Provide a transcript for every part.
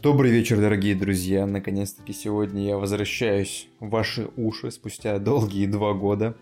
Добрый вечер, дорогие друзья. Наконец-таки сегодня я возвращаюсь в ваши уши спустя долгие два года.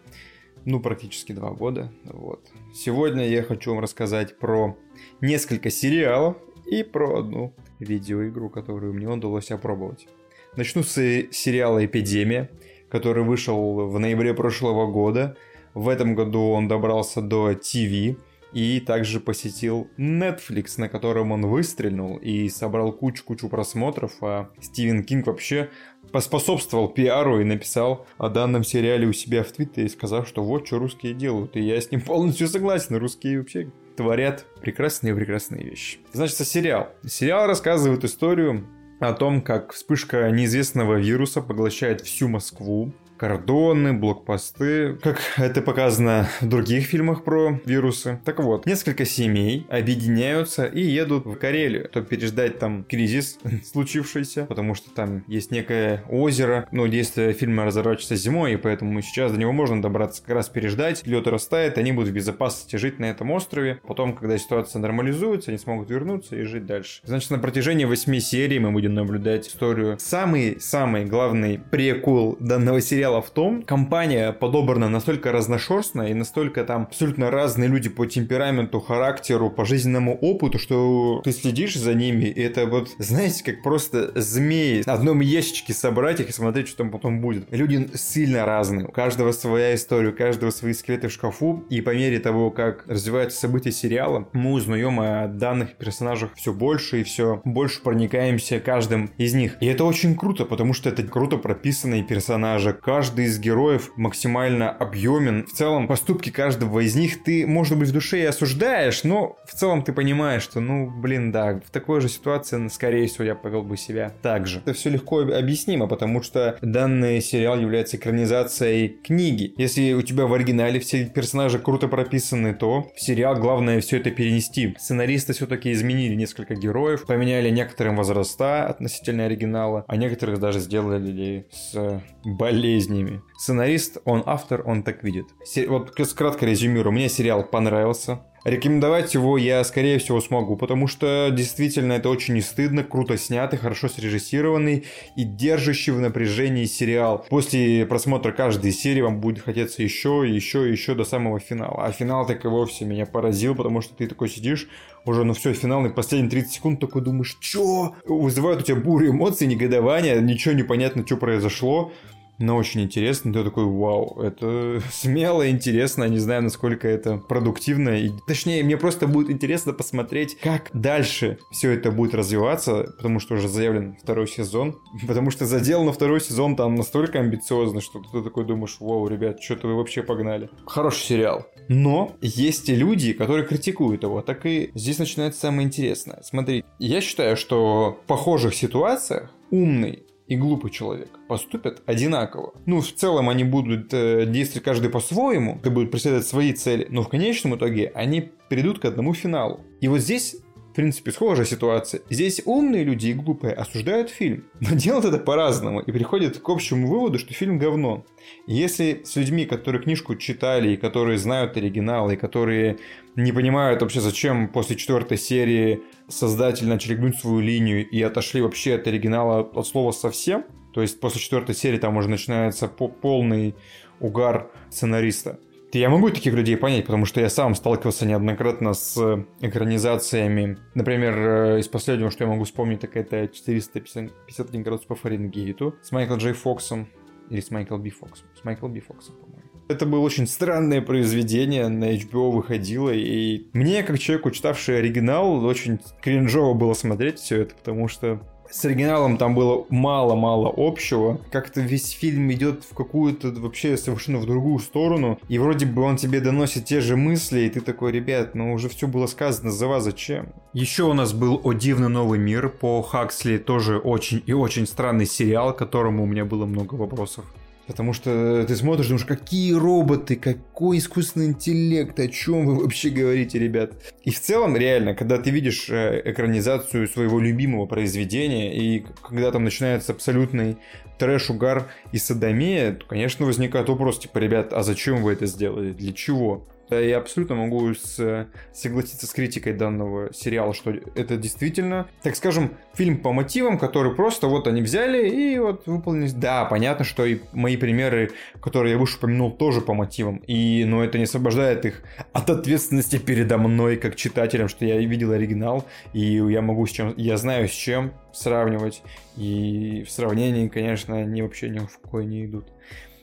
Ну, практически два года. Вот. Сегодня я хочу вам рассказать про несколько сериалов и про одну видеоигру, которую мне удалось опробовать. Начну с сериала «Эпидемия», который вышел в ноябре прошлого года. В этом году он добрался до ТВ и также посетил Netflix, на котором он выстрелил и собрал кучу-кучу просмотров, а Стивен Кинг вообще поспособствовал пиару и написал о данном сериале у себя в Твиттере, сказав, что вот что русские делают. И я с ним полностью согласен. Русские вообще творят прекрасные-прекрасные вещи. Значит, сериал. Сериал рассказывает историю о том, как вспышка неизвестного вируса поглощает всю Москву, кордоны, блокпосты, как это показано в других фильмах про вирусы. Так вот, несколько семей объединяются и едут в Карелию, чтобы переждать там кризис случившийся, потому что там есть некое озеро, но действие фильма разворачивается зимой, и поэтому сейчас до него можно добраться как раз переждать, лед растает, они будут в безопасности жить на этом острове, потом, когда ситуация нормализуется, они смогут вернуться и жить дальше. Значит, на протяжении восьми серий мы будем наблюдать историю. Самый-самый главный прикол данного сериала дело в том, компания подобрана настолько разношерстная и настолько там абсолютно разные люди по темпераменту, характеру, по жизненному опыту, что ты следишь за ними, и это вот, знаете, как просто змеи в одном ящичке собрать их и смотреть, что там потом будет. Люди сильно разные, у каждого своя история, у каждого свои скелеты в шкафу, и по мере того, как развиваются события сериала, мы узнаем о данных персонажах все больше и все больше проникаемся каждым из них. И это очень круто, потому что это круто прописанные персонажи, каждый из героев максимально объемен. В целом, поступки каждого из них ты, может быть, в душе и осуждаешь, но в целом ты понимаешь, что, ну, блин, да, в такой же ситуации, скорее всего, я повел бы себя так же. Это все легко объяснимо, потому что данный сериал является экранизацией книги. Если у тебя в оригинале все персонажи круто прописаны, то в сериал главное все это перенести. Сценаристы все-таки изменили несколько героев, поменяли некоторым возраста относительно оригинала, а некоторых даже сделали с болезнью болезнями. Сценарист, он автор, он так видит. Вот кратко резюмирую, мне сериал понравился. Рекомендовать его я, скорее всего, смогу, потому что действительно это очень не стыдно, круто снятый, хорошо срежиссированный и держащий в напряжении сериал. После просмотра каждой серии вам будет хотеться еще, еще, еще до самого финала. А финал так и вовсе меня поразил, потому что ты такой сидишь, уже, ну все, финал, и последние 30 секунд такой думаешь, чё? Вызывают у тебя бурю эмоций, негодования, ничего не понятно, что произошло но очень интересно. Ты такой, вау, это смело, интересно. Не знаю, насколько это продуктивно. И, точнее, мне просто будет интересно посмотреть, как дальше все это будет развиваться, потому что уже заявлен второй сезон. Потому что задел на второй сезон там настолько амбициозно, что ты такой думаешь, вау, ребят, что-то вы вообще погнали. Хороший сериал. Но есть и люди, которые критикуют его. Так и здесь начинается самое интересное. Смотри, я считаю, что в похожих ситуациях умный и глупый человек поступят одинаково. Ну, в целом они будут э, действовать каждый по-своему, это будут преследовать свои цели, но в конечном итоге они придут к одному финалу. И вот здесь принципе, схожая ситуация. Здесь умные люди и глупые осуждают фильм, но делают это по-разному и приходят к общему выводу, что фильм говно. если с людьми, которые книжку читали, и которые знают оригинал, и которые не понимают вообще, зачем после четвертой серии создатели начали гнуть свою линию и отошли вообще от оригинала от слова совсем, то есть после четвертой серии там уже начинается полный угар сценариста. Я могу таких людей понять, потому что я сам сталкивался неоднократно с экранизациями. Например, э, из последнего, что я могу вспомнить, так это 451 градус по Фаренгейту с Майклом Джей Фоксом. Или с Майклом Би Фоксом. С Майклом Би Фоксом, по-моему. Это было очень странное произведение, на HBO выходило, и мне, как человеку, читавший оригинал, очень кринжово было смотреть все это, потому что с оригиналом там было мало-мало общего. Как-то весь фильм идет в какую-то вообще совершенно в другую сторону. И вроде бы он тебе доносит те же мысли, и ты такой, ребят, ну уже все было сказано, за вас зачем? Еще у нас был «О дивный новый мир» по Хаксли, тоже очень и очень странный сериал, к которому у меня было много вопросов. Потому что ты смотришь, думаешь, какие роботы, какой искусственный интеллект, о чем вы вообще говорите, ребят. И в целом, реально, когда ты видишь э, экранизацию своего любимого произведения, и когда там начинается абсолютный трэш, угар и садомия, то, конечно, возникает вопрос, типа, ребят, а зачем вы это сделали? Для чего? Я абсолютно могу с, согласиться с критикой данного сериала, что это действительно, так скажем, фильм по мотивам, который просто вот они взяли и вот выполнили. Да, понятно, что и мои примеры, которые я выше упомянул, тоже по мотивам. И, но это не освобождает их от ответственности передо мной, как читателем, что я видел оригинал, и я могу с чем, я знаю с чем сравнивать. И в сравнении, конечно, они вообще ни в какое не идут.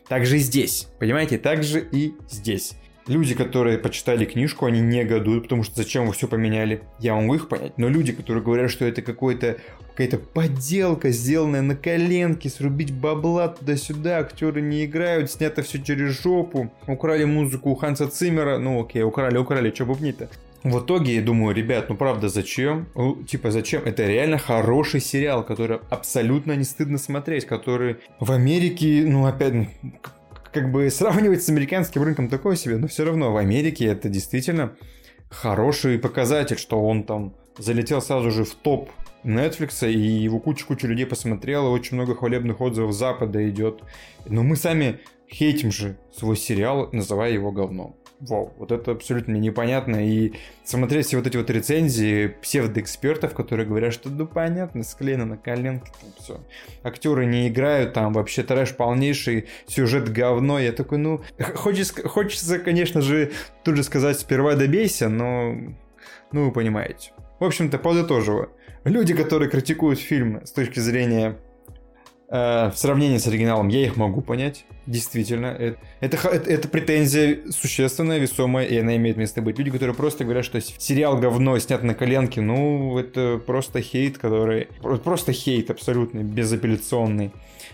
Так же и здесь, понимаете, так же и здесь. Люди, которые почитали книжку, они негодуют, потому что зачем вы все поменяли? Я могу их понять. Но люди, которые говорят, что это какой-то какая-то подделка, сделанная на коленке, срубить бабла туда-сюда, актеры не играют, снято все через жопу, украли музыку у Ханса Циммера, ну окей, украли, украли, что бубнить-то? В итоге я думаю, ребят, ну правда, зачем? Ну, типа, зачем? Это реально хороший сериал, который абсолютно не стыдно смотреть, который в Америке, ну опять, как бы сравнивать с американским рынком такое себе, но все равно в Америке это действительно хороший показатель, что он там залетел сразу же в топ Netflix, и его куча-куча людей посмотрела, очень много хвалебных отзывов Запада идет. Но мы сами хейтим же свой сериал, называя его говном вау, вот это абсолютно непонятно. И смотреть все вот эти вот рецензии псевдоэкспертов, которые говорят, что ну понятно, склеено на коленке, там все. Актеры не играют, там вообще трэш полнейший, сюжет говно. Я такой, ну, хочется, хочется, конечно же, тут же сказать сперва добейся, но, ну, вы понимаете. В общем-то, подытоживая. Люди, которые критикуют фильм с точки зрения Э, в сравнении с оригиналом я их могу понять. Действительно, это, это, это претензия существенная, весомая, и она имеет место быть. Люди, которые просто говорят, что сериал говно снят на коленке, ну, это просто хейт, который... Просто хейт абсолютно, безапелляционный.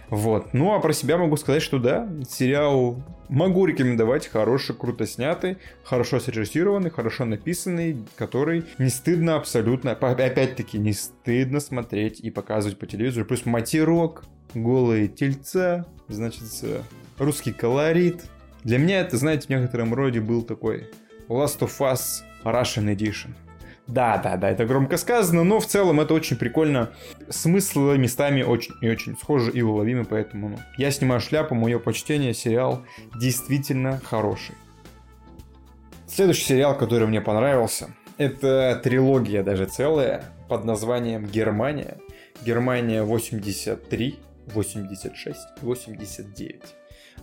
Вот. Ну, а про себя могу сказать, что да, сериал могу рекомендовать, хороший, круто снятый, хорошо срежиссированный, хорошо написанный, который не стыдно абсолютно, опять-таки, не стыдно смотреть и показывать по телевизору. Плюс матерок, голые тельца, значит, русский колорит. Для меня это, знаете, в некотором роде был такой Last of Us Russian Edition. Да, да, да, это громко сказано, но в целом это очень прикольно. Смыслы местами очень и очень схожи и уловимы, поэтому ну, я снимаю шляпу, мое почтение, сериал действительно хороший. Следующий сериал, который мне понравился, это трилогия даже целая под названием «Германия». Германия 83, 86, 89.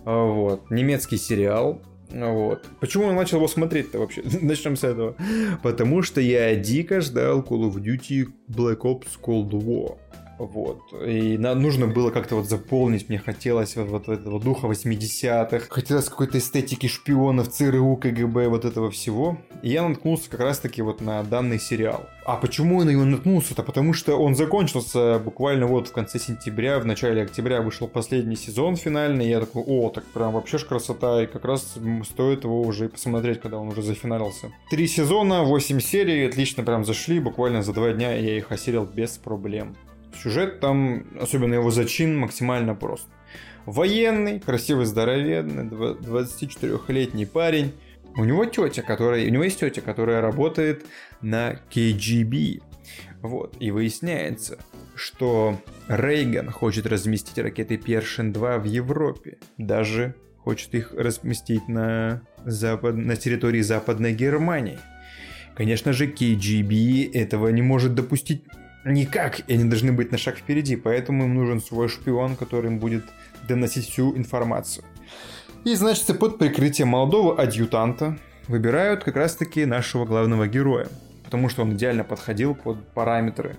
Вот. Немецкий сериал. Вот. Почему я начал его смотреть-то вообще? Начнем с этого. Потому что я дико ждал Call of Duty Black Ops Cold War. Вот. И нужно было как-то вот заполнить, мне хотелось вот, вот этого духа 80-х, хотелось какой-то эстетики шпионов, ЦРУ, КГБ, вот этого всего. И я наткнулся как раз-таки вот на данный сериал. А почему я на него наткнулся-то? Потому что он закончился буквально вот в конце сентября, в начале октября вышел последний сезон финальный, и я такой, о, так прям вообще ж красота, и как раз стоит его уже и посмотреть, когда он уже зафиналился. Три сезона, восемь серий, отлично прям зашли, буквально за два дня я их осилил без проблем. Сюжет там, особенно его зачин, максимально прост. Военный, красивый, здоровенный, 24-летний парень. У него тетя, которая, у него есть тетя, которая работает на KGB. Вот, и выясняется, что Рейган хочет разместить ракеты Першин-2 в Европе. Даже хочет их разместить на, запад... на территории Западной Германии. Конечно же, KGB этого не может допустить никак, и они должны быть на шаг впереди, поэтому им нужен свой шпион, который им будет доносить всю информацию. И, значит, под прикрытием молодого адъютанта выбирают как раз-таки нашего главного героя, потому что он идеально подходил под параметры,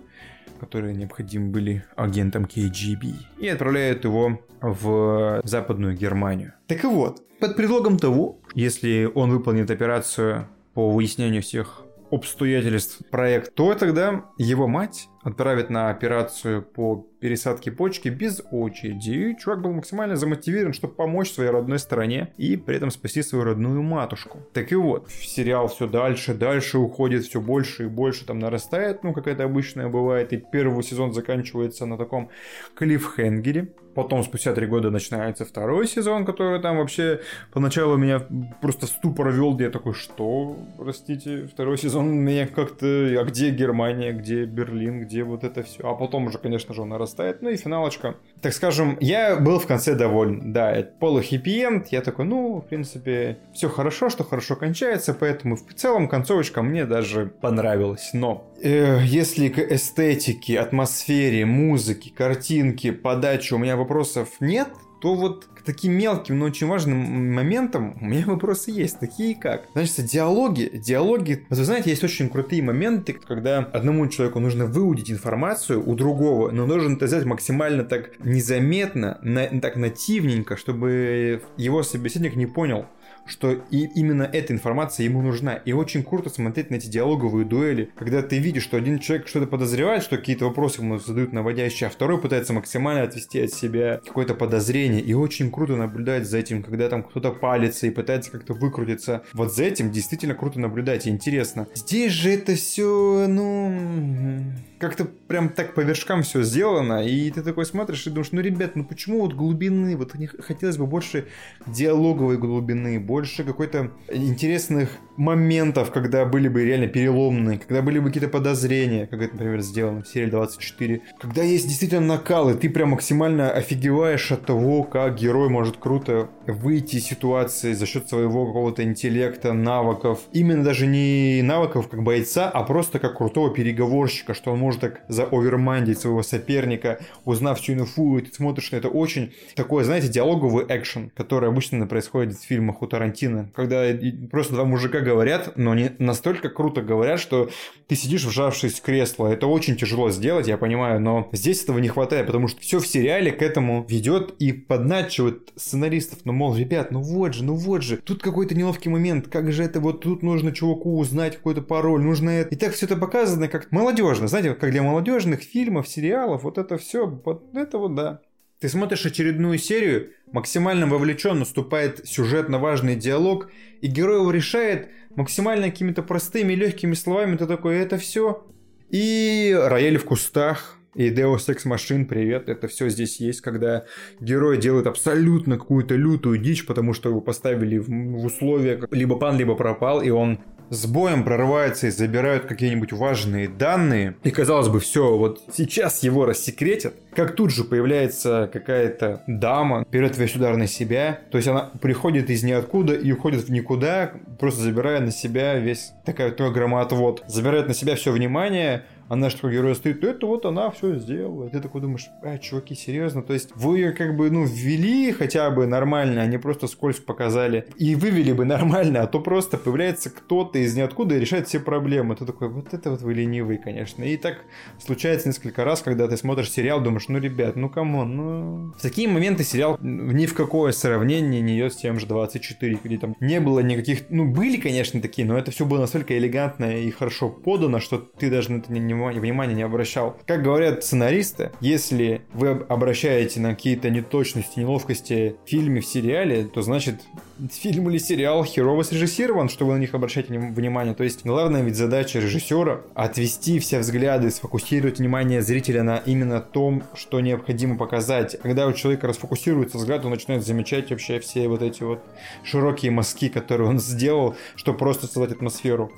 которые необходимы были агентам KGB, и отправляют его в Западную Германию. Так и вот, под предлогом того, если он выполнит операцию по выяснению всех обстоятельств проект, то тогда его мать отправит на операцию по пересадке почки без очереди. И чувак был максимально замотивирован, чтобы помочь своей родной стороне и при этом спасти свою родную матушку. Так и вот, сериал все дальше, дальше уходит, все больше и больше там нарастает, ну, как это обычно бывает, и первый сезон заканчивается на таком клиффхенгере. Потом, спустя три года, начинается второй сезон, который там вообще поначалу меня просто ступор вел, где я такой, что, простите, второй сезон меня как-то, а где Германия, где Берлин, где где вот это все. А потом уже, конечно же, он нарастает. Ну и финалочка. Так скажем, я был в конце доволен. Да, это полу хэппи Я такой, ну, в принципе, все хорошо, что хорошо кончается, поэтому в целом концовочка мне даже понравилась. Но э, если к эстетике, атмосфере, музыке, картинке, подаче у меня вопросов нет, то вот к таким мелким, но очень важным моментам у меня вопросы есть, такие как. Значит, диалоги, диалоги, вы знаете, есть очень крутые моменты, когда одному человеку нужно выудить информацию у другого, но должен это сделать максимально так незаметно, на, так нативненько, чтобы его собеседник не понял что и именно эта информация ему нужна. И очень круто смотреть на эти диалоговые дуэли, когда ты видишь, что один человек что-то подозревает, что какие-то вопросы ему задают наводящие, а второй пытается максимально отвести от себя какое-то подозрение. И очень круто наблюдать за этим, когда там кто-то палится и пытается как-то выкрутиться. Вот за этим действительно круто наблюдать и интересно. Здесь же это все, ну как-то прям так по вершкам все сделано, и ты такой смотришь и думаешь, ну, ребят, ну почему вот глубины, вот хотелось бы больше диалоговой глубины, больше какой-то интересных моментов, когда были бы реально переломные, когда были бы какие-то подозрения, как это, например, сделано в серии 24, когда есть действительно накалы, ты прям максимально офигеваешь от того, как герой может круто выйти из ситуации за счет своего какого-то интеллекта, навыков, именно даже не навыков как бойца, а просто как крутого переговорщика, что он может так заовермандить своего соперника, узнав всю инфу, и ты смотришь на это очень такой, знаете, диалоговый экшен, который обычно происходит в фильмах у Тарантино, когда просто два мужика говорят, но не настолько круто говорят, что ты сидишь вжавшись в кресло. Это очень тяжело сделать, я понимаю, но здесь этого не хватает, потому что все в сериале к этому ведет и подначивает сценаристов. Ну, мол, ребят, ну вот же, ну вот же, тут какой-то неловкий момент, как же это вот тут нужно чуваку узнать какой-то пароль, нужно это. И так все это показано как молодежно, знаете, как для молодежных фильмов, сериалов, вот это все, вот это вот да. Ты смотришь очередную серию, максимально вовлечен, наступает сюжетно важный диалог, и герой его решает максимально какими-то простыми, легкими словами. Ты такой, это все. И рояль в кустах, и Deus Ex Machine, привет, это все здесь есть, когда герой делает абсолютно какую-то лютую дичь, потому что его поставили в условия либо пан, либо пропал, и он с боем прорываются и забирают какие-нибудь важные данные. И казалось бы, все, вот сейчас его рассекретят. Как тут же появляется какая-то дама, берет весь удар на себя. То есть она приходит из ниоткуда и уходит в никуда, просто забирая на себя весь такой, такой громоотвод. Забирает на себя все внимание, а наш такой герой стоит, это вот она все сделала. ты такой думаешь, а, чуваки, серьезно? То есть вы ее как бы, ну, ввели хотя бы нормально, а просто вскользь показали. И вывели бы нормально, а то просто появляется кто-то из ниоткуда и решает все проблемы. Ты такой, вот это вот вы ленивый, конечно. И так случается несколько раз, когда ты смотришь сериал, думаешь, ну, ребят, ну, come on, ну... В такие моменты сериал ни в какое сравнение не идет с тем же 24, где там не было никаких... Ну, были, конечно, такие, но это все было настолько элегантно и хорошо подано, что ты даже на это не, не внимания не обращал. Как говорят сценаристы, если вы обращаете на какие-то неточности, неловкости в фильме, в сериале, то значит фильм или сериал херово срежиссирован, чтобы на них обращать внимание. То есть главная ведь задача режиссера отвести все взгляды, сфокусировать внимание зрителя на именно том, что необходимо показать. Когда у человека расфокусируется взгляд, он начинает замечать вообще все вот эти вот широкие мазки, которые он сделал, чтобы просто создать атмосферу.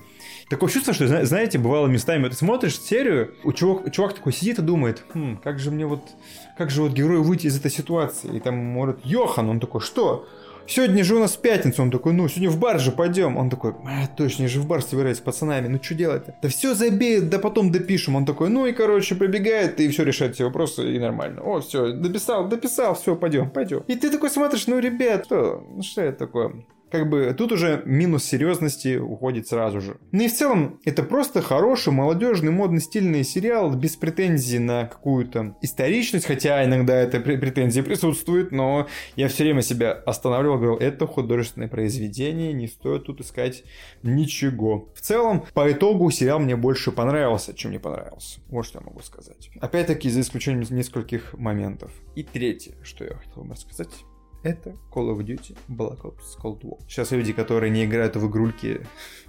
Такое чувство, что, знаете, бывало местами, ты смотришь серию, у чувак, чувак такой сидит и думает, хм, как же мне вот, как же вот герою выйти из этой ситуации? И там может, Йохан, он такой, что? Сегодня же у нас пятница, он такой, ну, сегодня в бар же пойдем. Он такой, а, точно, я же в бар собираюсь с пацанами, ну, что делать-то? Да все забей, да потом допишем. Он такой, ну, и, короче, пробегает, и все решает все вопросы, и нормально. О, все, дописал, дописал, все, пойдем, пойдем. И ты такой смотришь, ну, ребят, что, ну, что это такое? Как бы тут уже минус серьезности уходит сразу же. Ну и в целом, это просто хороший, молодежный, модный, стильный сериал без претензий на какую-то историчность, хотя иногда это претензии присутствуют, но я все время себя останавливал, говорил, это художественное произведение, не стоит тут искать ничего. В целом, по итогу сериал мне больше понравился, чем не понравился. Вот что я могу сказать. Опять-таки, за исключением нескольких моментов. И третье, что я хотел бы рассказать, Это Call of Duty Black Ops Cold War. Сейчас люди, которые не играют в игрульки,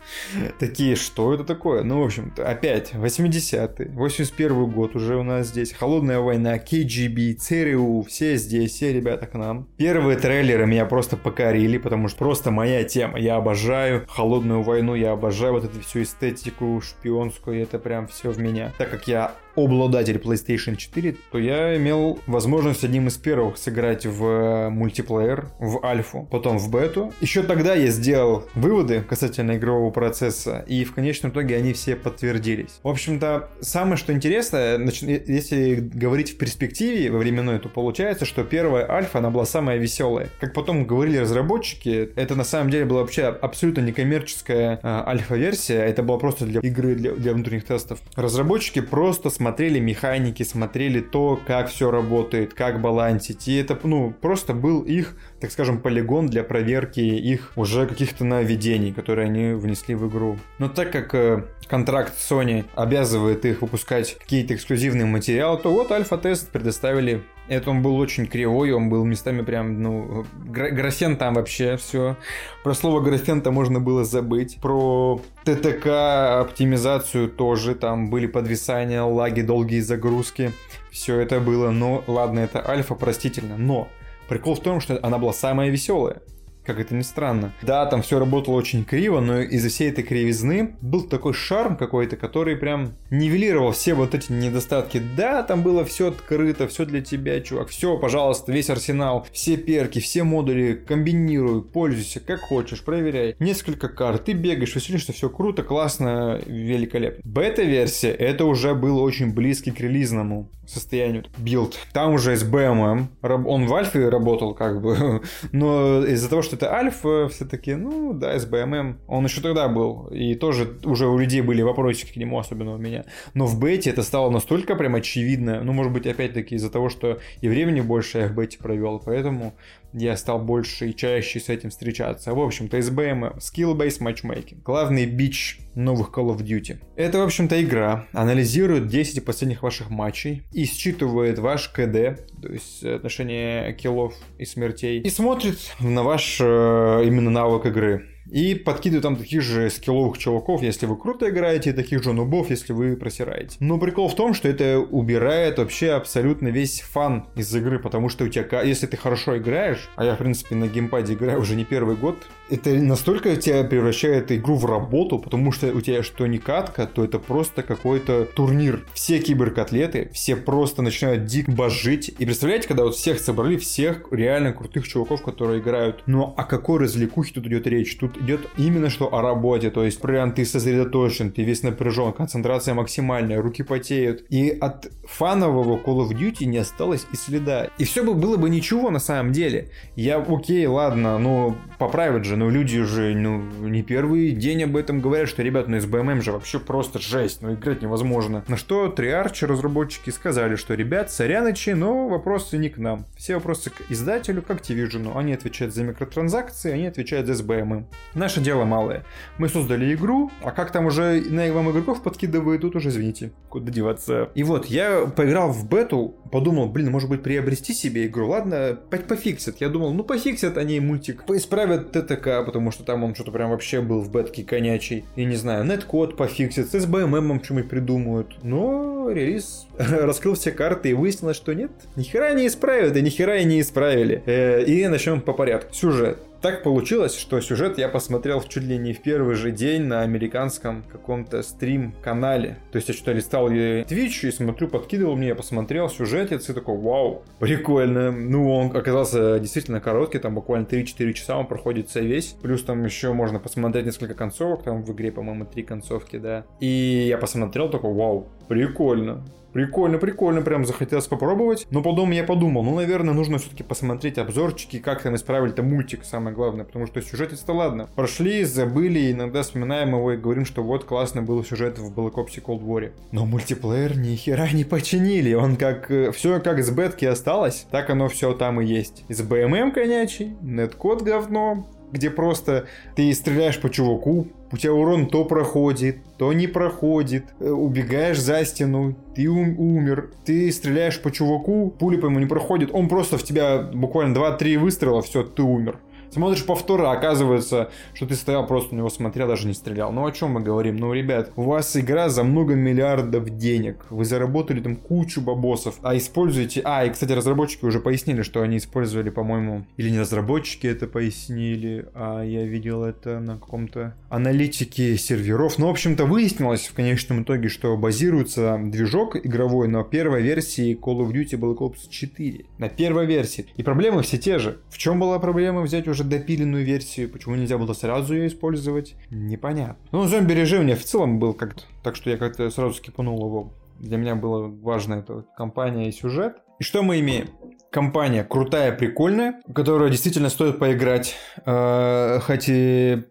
такие, что это такое? Ну, в общем-то, опять 80-й, 81 год уже у нас здесь. Холодная война, KGB, ЦРУ, все здесь, все ребята к нам. Первые трейлеры меня просто покорили, потому что просто моя тема. Я обожаю холодную войну, я обожаю вот эту всю эстетику шпионскую, это прям все в меня. Так как я обладатель PlayStation 4, то я имел возможность одним из первых сыграть в э, мультиплеер, в альфу, потом в бету. Еще тогда я сделал выводы касательно игрового процесса, и в конечном итоге они все подтвердились. В общем-то, самое что интересно, если говорить в перспективе во временной, то получается, что первая альфа, она была самая веселая. Как потом говорили разработчики, это на самом деле была вообще абсолютно некоммерческая э, альфа-версия, это была просто для игры, для, для внутренних тестов. Разработчики просто смотрели механики, смотрели то, как все работает, как балансить. И это, ну, просто был их, так скажем, полигон для проверки их уже каких-то нововведений, которые они внесли в игру. Но так как э, контракт Sony обязывает их выпускать какие-то эксклюзивные материалы, то вот альфа-тест предоставили это он был очень кривой, он был местами прям, ну, графен там вообще все. Про слово графен-то можно было забыть. Про ТТК оптимизацию тоже, там были подвисания, лаги, долгие загрузки. Все это было, но ладно, это альфа, простительно. Но прикол в том, что она была самая веселая как это ни странно. Да, там все работало очень криво, но из-за всей этой кривизны был такой шарм какой-то, который прям нивелировал все вот эти недостатки. Да, там было все открыто, все для тебя, чувак. Все, пожалуйста, весь арсенал, все перки, все модули, комбинируй, пользуйся как хочешь, проверяй. Несколько карт, ты бегаешь, веселишься, все круто, классно, великолепно. Бета-версия, это уже было очень близкий к релизному состоянию. Билд. Там уже с BMM. Он в альфе работал как бы, но из-за того, что это альфа, все-таки, ну да, SBMM, он еще тогда был, и тоже уже у людей были вопросики к нему, особенно у меня. Но в бете это стало настолько прям очевидно, ну, может быть, опять-таки из-за того, что и времени больше я в бете провел, поэтому я стал больше и чаще с этим встречаться. В общем-то, SBM Skill-Based Matchmaking. Главный бич новых Call of Duty. Это, в общем-то, игра. Анализирует 10 последних ваших матчей и считывает ваш КД, то есть отношение киллов и смертей, и смотрит на ваш э, именно навык игры. И подкидываю там таких же скилловых чуваков, если вы круто играете, и таких же нубов, если вы просираете. Но прикол в том, что это убирает вообще абсолютно весь фан из игры, потому что у тебя, если ты хорошо играешь, а я, в принципе, на геймпаде играю уже не первый год, это настолько тебя превращает игру в работу, потому что у тебя что не катка, то это просто какой-то турнир. Все киберкотлеты, все просто начинают дик божить. И представляете, когда вот всех собрали, всех реально крутых чуваков, которые играют. Но о какой развлекухе тут идет речь? Тут идет именно что о работе, то есть прям ты сосредоточен, ты весь напряжен, концентрация максимальная, руки потеют. И от фанового Call of Duty не осталось и следа. И все бы было бы ничего на самом деле. Я, окей, ладно, ну поправят же, но люди уже ну, не первый день об этом говорят, что, ребят, ну SBMM же вообще просто жесть, ну играть невозможно. На что Триарчи разработчики сказали, что, ребят, соряночи, но вопросы не к нам. Все вопросы к издателю, к Activision. Они отвечают за микротранзакции, они отвечают за SBMM. Наше дело малое. Мы создали игру, а как там уже на вам игроков подкидывают, тут уже извините, куда деваться. И вот, я поиграл в бету, подумал, блин, может быть приобрести себе игру, ладно, пофиксят. Я думал, ну пофиксят они мультик, исправят ТТК, потому что там он что-то прям вообще был в бетке конячий. И не знаю, неткод пофиксят, с SBMM что-нибудь придумают. Но релиз раскрыл все карты и выяснилось, что нет, нихера не исправят, и нихера и не исправили. Э, и начнем по порядку. Сюжет. Так получилось, что сюжет я посмотрел чуть ли не в первый же день на американском каком-то стрим-канале. То есть я что-то листал Twitch и смотрю, подкидывал мне, я посмотрел сюжет, я такой, вау, прикольно. Ну, он оказался действительно короткий, там буквально 3-4 часа он проходится весь. Плюс там еще можно посмотреть несколько концовок, там в игре, по-моему, три концовки, да. И я посмотрел, такой, вау, прикольно. Прикольно, прикольно, прям захотелось попробовать. Но потом я подумал, ну, наверное, нужно все-таки посмотреть обзорчики, как там исправили-то мультик, самое главное, потому что сюжет это ладно. Прошли, забыли, иногда вспоминаем его и говорим, что вот классно был сюжет в Black Ops Cold War. Но мультиплеер ни хера не починили, он как, э, все как с бетки осталось, так оно все там и есть. Из BMM конячий, неткод говно, где просто ты стреляешь по чуваку, у тебя урон то проходит, то не проходит, э, убегаешь за стену, ты ум- умер, ты стреляешь по чуваку, пули по ему не проходит, он просто в тебя буквально 2-3 выстрела, все, ты умер. Смотришь повторы, а оказывается, что ты стоял просто на него смотрел, даже не стрелял. Ну о чем мы говорим? Ну, ребят, у вас игра за много миллиардов денег. Вы заработали там кучу бабосов, а используете... А, и, кстати, разработчики уже пояснили, что они использовали, по-моему... Или не разработчики это пояснили, а я видел это на каком-то аналитике серверов. Ну, в общем-то, выяснилось в конечном итоге, что базируется движок игровой на первой версии Call of Duty Black Ops 4. На первой версии. И проблемы все те же. В чем была проблема взять уже допиленную версию? Почему нельзя было сразу ее использовать? Непонятно. Ну, зомби-режим мне в целом был как-то... Так что я как-то сразу скипанул его. Для меня было важно это компания и сюжет. И что мы имеем? Компания крутая, прикольная, которую действительно стоит поиграть. Э, хоть и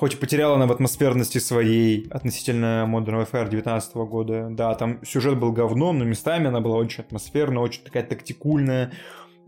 Хоть и потеряла она в атмосферности своей относительно Modern Warfare 19 года. Да, там сюжет был говном, но местами она была очень атмосферная, очень такая тактикульная,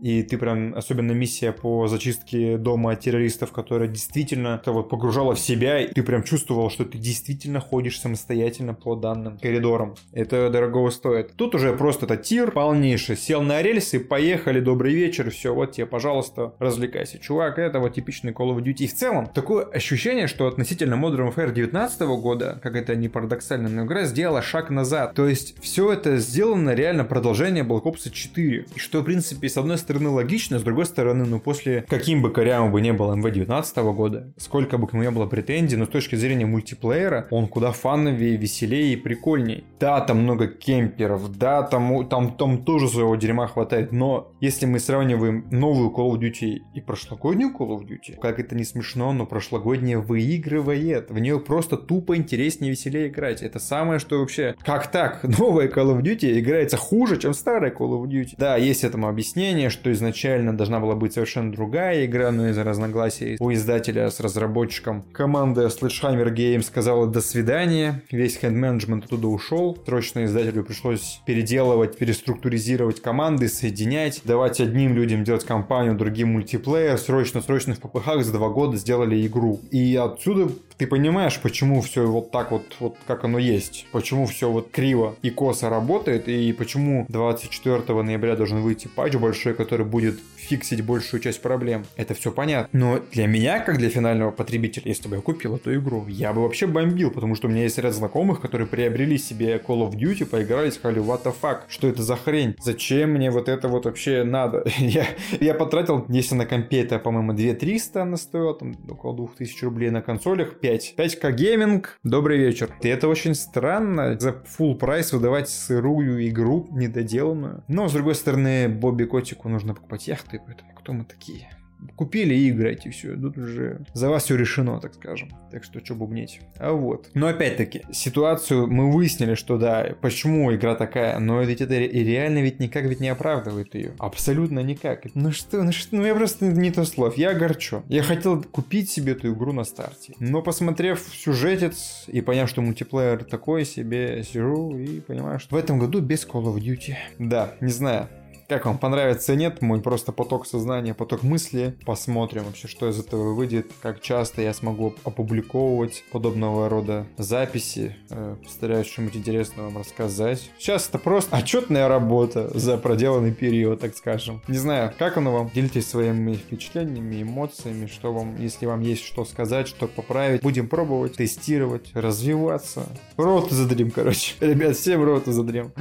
и ты прям, особенно миссия по зачистке дома террористов, которая действительно то вот погружала в себя, и ты прям чувствовал, что ты действительно ходишь самостоятельно по данным коридорам. Это дорогого стоит. Тут уже просто это тир полнейший. Сел на рельсы, поехали, добрый вечер, все, вот тебе, пожалуйста, развлекайся. Чувак, это вот типичный Call of Duty. И в целом, такое ощущение, что относительно Modern Warfare 19 года, как это не парадоксально, но игра сделала шаг назад. То есть, все это сделано реально продолжение Black Ops 4. И что, в принципе, с одной стороны, логично, с другой стороны, ну, после каким бы корям бы не было МВ 19 года, сколько бы к нему не было претензий, но с точки зрения мультиплеера, он куда фановее, веселее и прикольней. Да, там много кемперов, да, там, там, там тоже своего дерьма хватает, но если мы сравниваем новую Call of Duty и прошлогоднюю Call of Duty, как это не смешно, но прошлогодняя выигрывает. В нее просто тупо интереснее, веселее играть. Это самое, что вообще... Как так? Новая Call of Duty играется хуже, чем старая Call of Duty. Да, есть этому объяснение, что изначально должна была быть совершенно другая игра, но из-за разногласий у издателя с разработчиком команда Sledgehammer Games сказала «до свидания». Весь хенд-менеджмент оттуда ушел. Срочно издателю пришлось переделывать, переструктуризировать команды, соединять, давать одним людям делать кампанию, другим мультиплеер. Срочно-срочно в ППХ за два года сделали игру. И отсюда ты понимаешь, почему все вот так вот, вот как оно есть, почему все вот криво и косо работает, и почему 24 ноября должен выйти патч большой, который будет фиксить большую часть проблем. Это все понятно. Но для меня, как для финального потребителя, если бы я купил эту игру, я бы вообще бомбил, потому что у меня есть ряд знакомых, которые приобрели себе Call of Duty, поиграли, сказали, what the fuck, что это за хрень? Зачем мне вот это вот вообще надо? я, я потратил, если на компе это, по-моему, 2300 она стоила, там около 2000 рублей на консолях, 5. 5к гейминг, добрый вечер. И это очень странно, за full price выдавать сырую игру, недоделанную. Но, с другой стороны, Бобби Котику нужно покупать яхты, поэтому кто мы такие? Купили и играйте, все. Тут уже за вас все решено, так скажем. Так что что бубнить. А вот. Но опять-таки, ситуацию мы выяснили, что да, почему игра такая, но ведь это реально ведь никак ведь не оправдывает ее. Абсолютно никак. Ну что, ну что, ну я просто нету слов. Я огорчен. Я хотел купить себе эту игру на старте. Но посмотрев сюжетец и поняв, что мультиплеер такой себе, сижу и понимаю, что в этом году без Call of Duty. Да, не знаю. Как вам понравится, нет, мой просто поток сознания, поток мысли. Посмотрим вообще, что из этого выйдет, как часто я смогу опубликовывать подобного рода записи. Э, постараюсь что-нибудь интересное вам рассказать. Сейчас это просто отчетная работа за проделанный период, так скажем. Не знаю, как оно вам? Делитесь своими впечатлениями, эмоциями, что вам, если вам есть что сказать, что поправить. Будем пробовать, тестировать, развиваться. Роты задрим, короче. Ребят, всем роты задрим.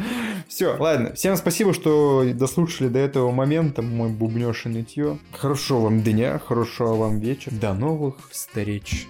Все, ладно. Всем спасибо, что дослушали до этого момента мой бубнёж и нытье. Хорошего вам дня, хорошего вам вечера. До новых встреч.